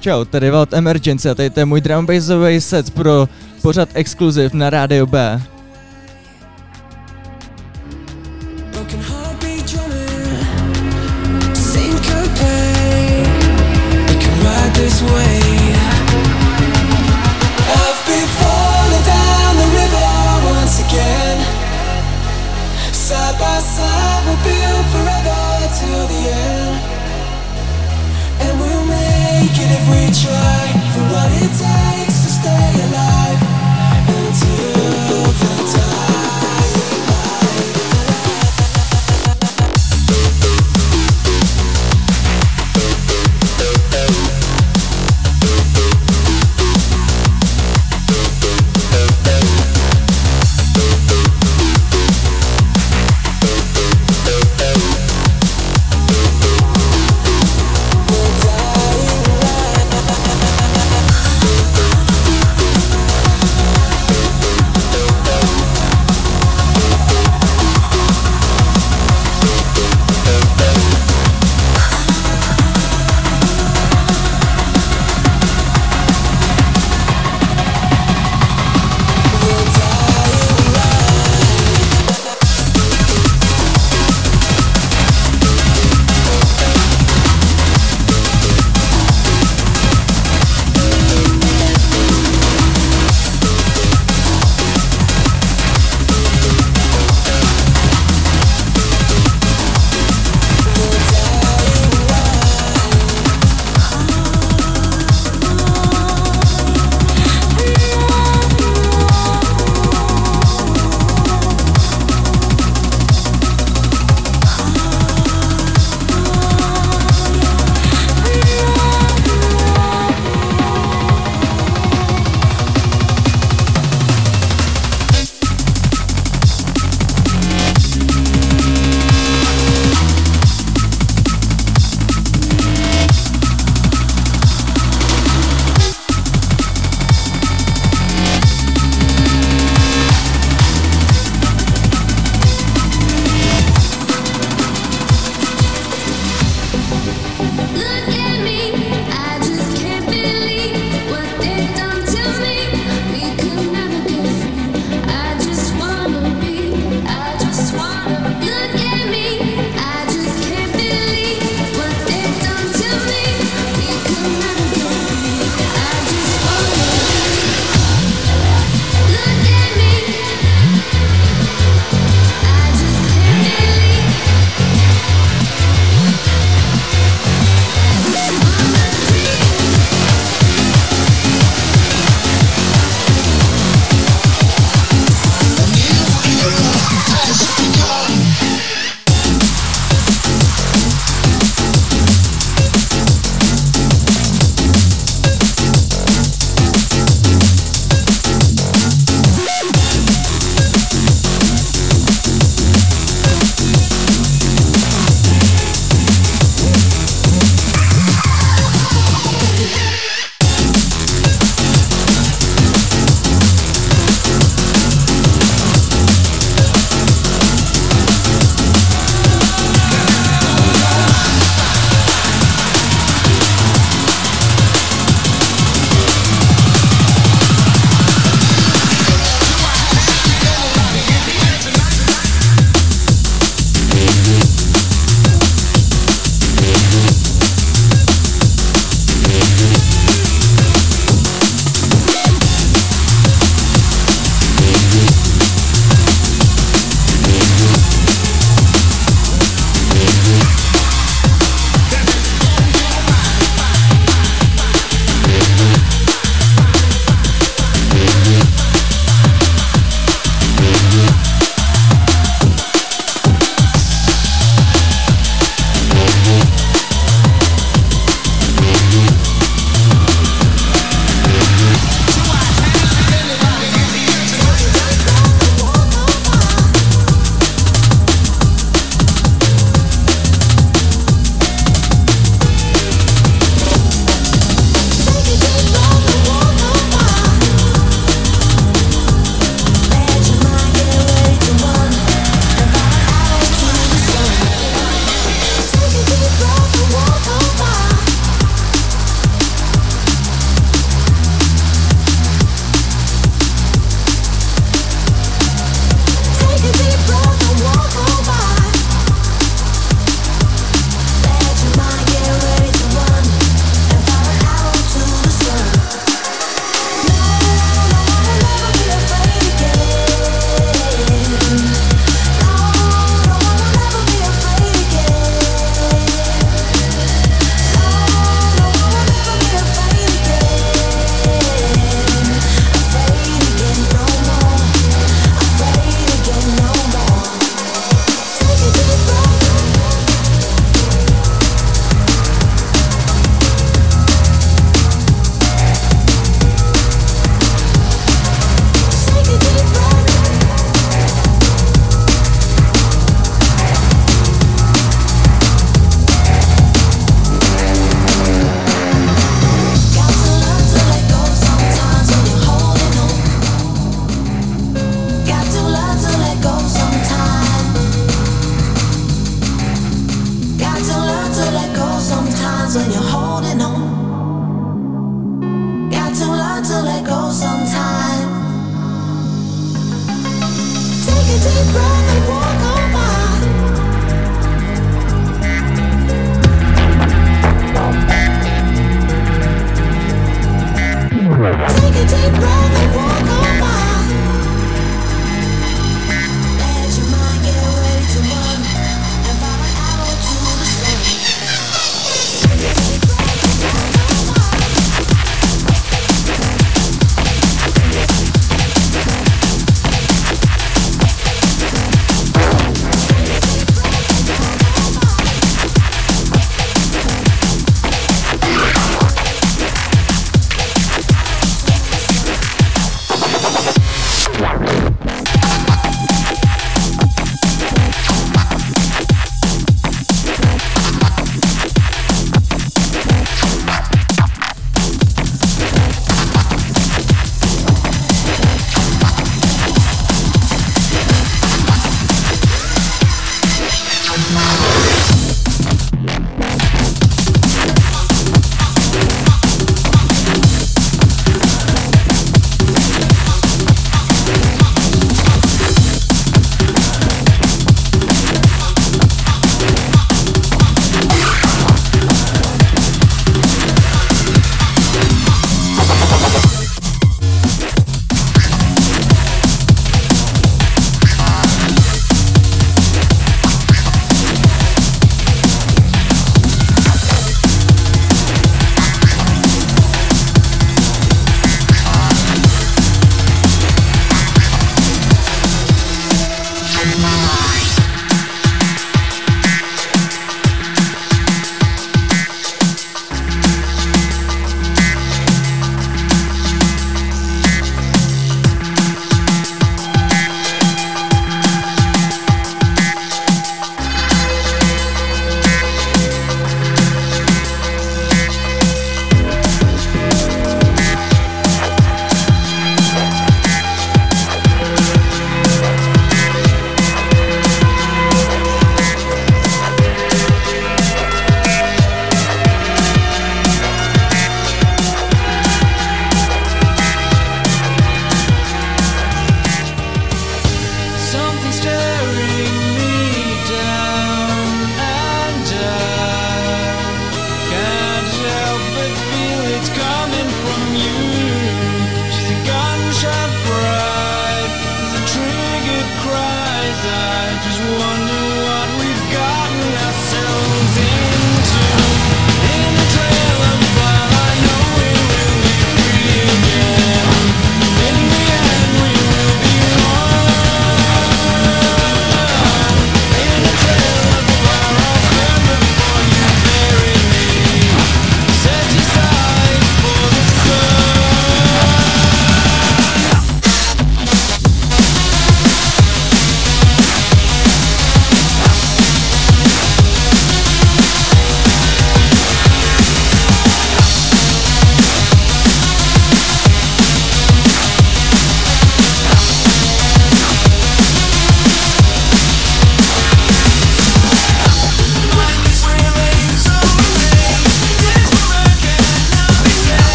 Čau, tady Valt Emergency a tady to je můj drum set pro pořad exkluziv na rádio B.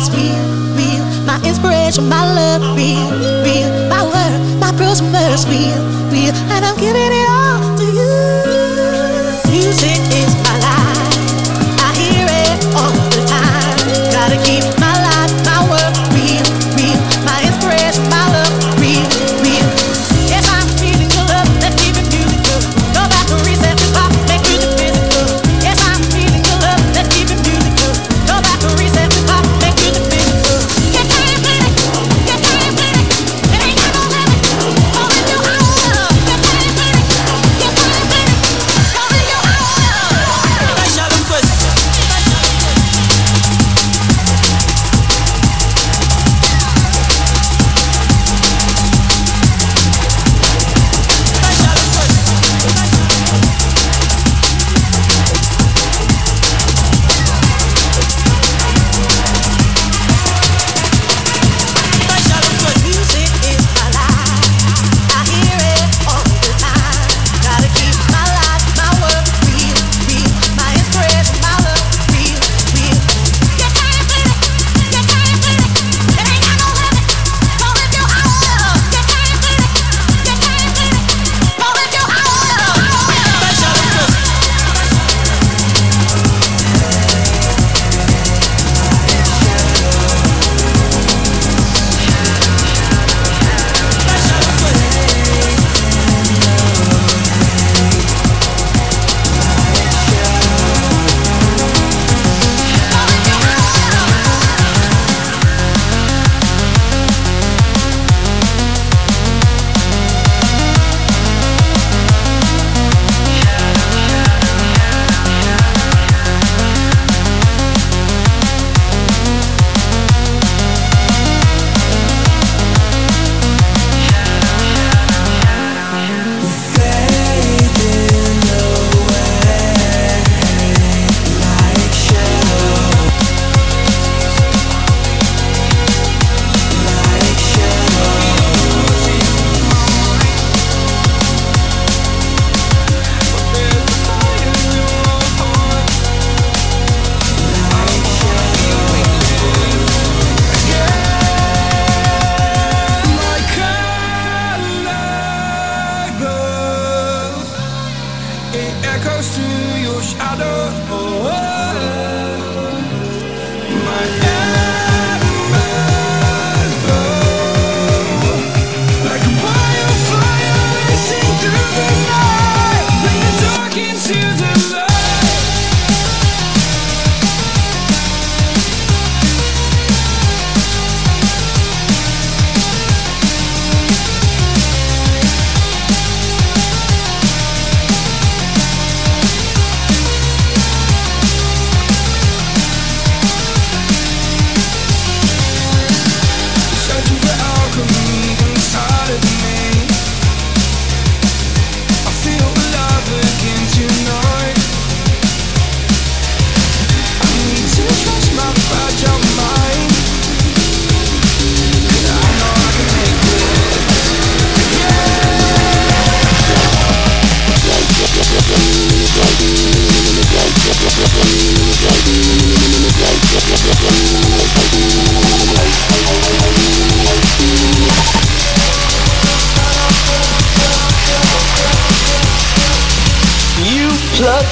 is real, real. My inspiration, my love, real, real. My word, my promise, real, real. And I'm giving it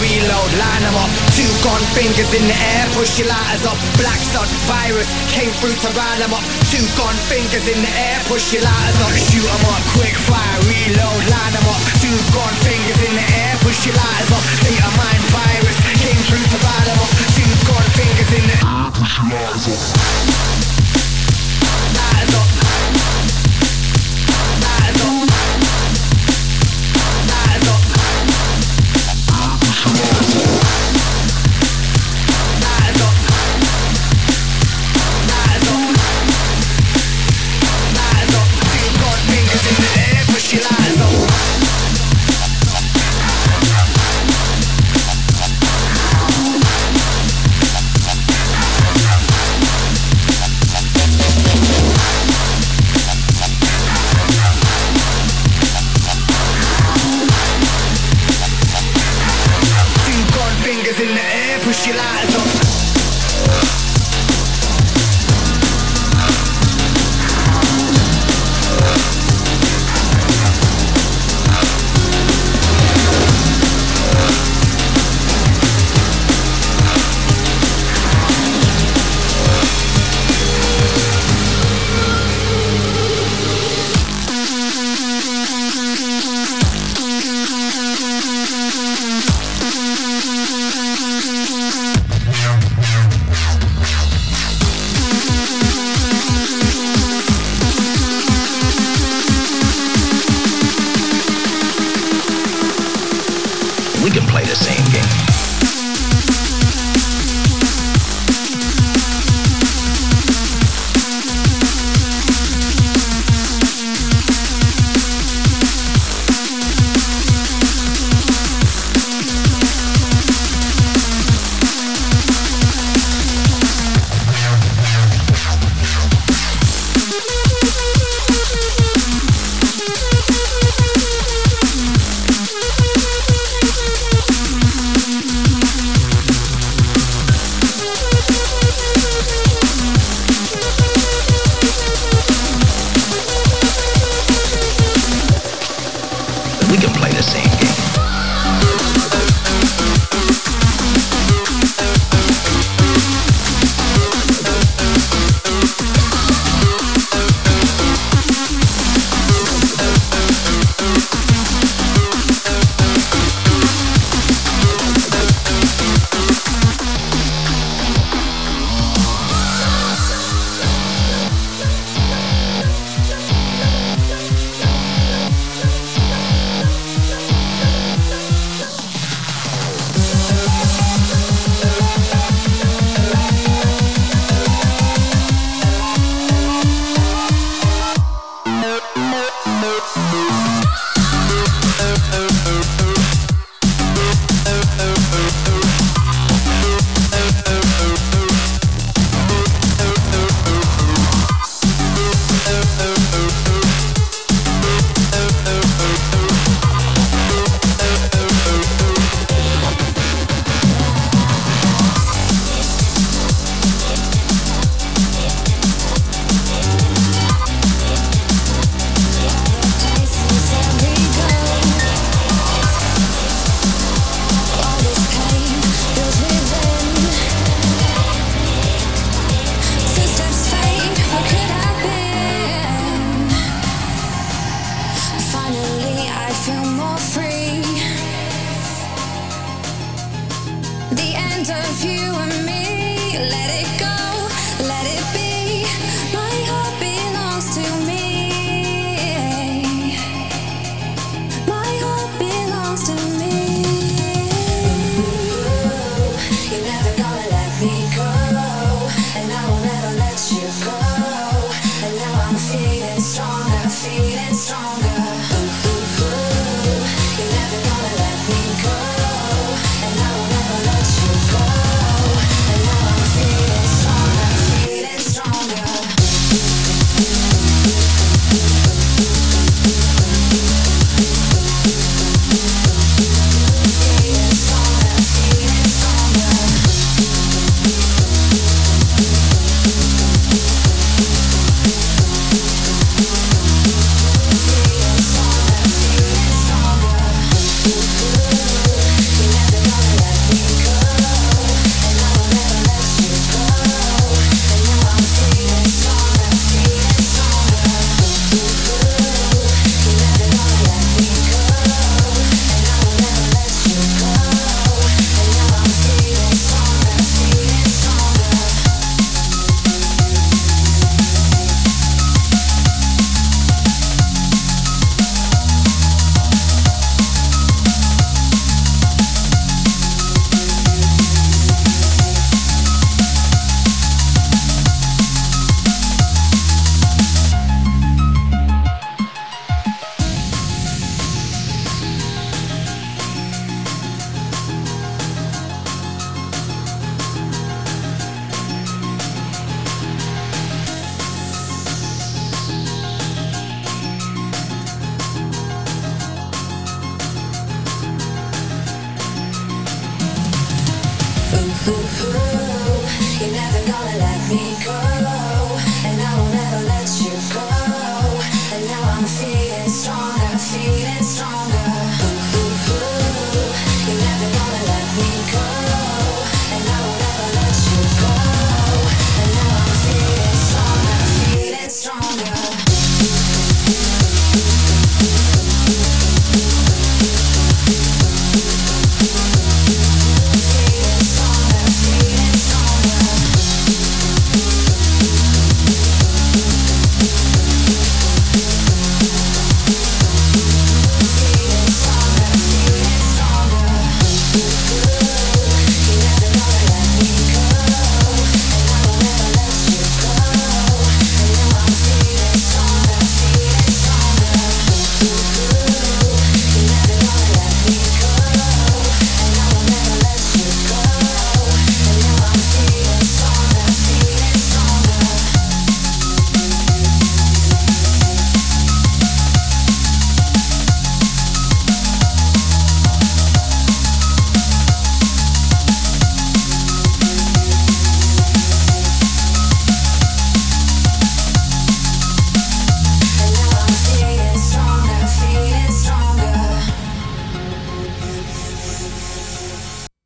reload, line them up. Two gun fingers in the air, push your lighters up. Black sun virus came through to rile them up. Two gun fingers in the air, push your lighters up. Shoot 'em up, quick fire, reload, line them up. Two gun fingers in the air, push your lighters up. Data mind virus came through to rile them up. Two gun fingers in the air, push your lighters up. Lighters up.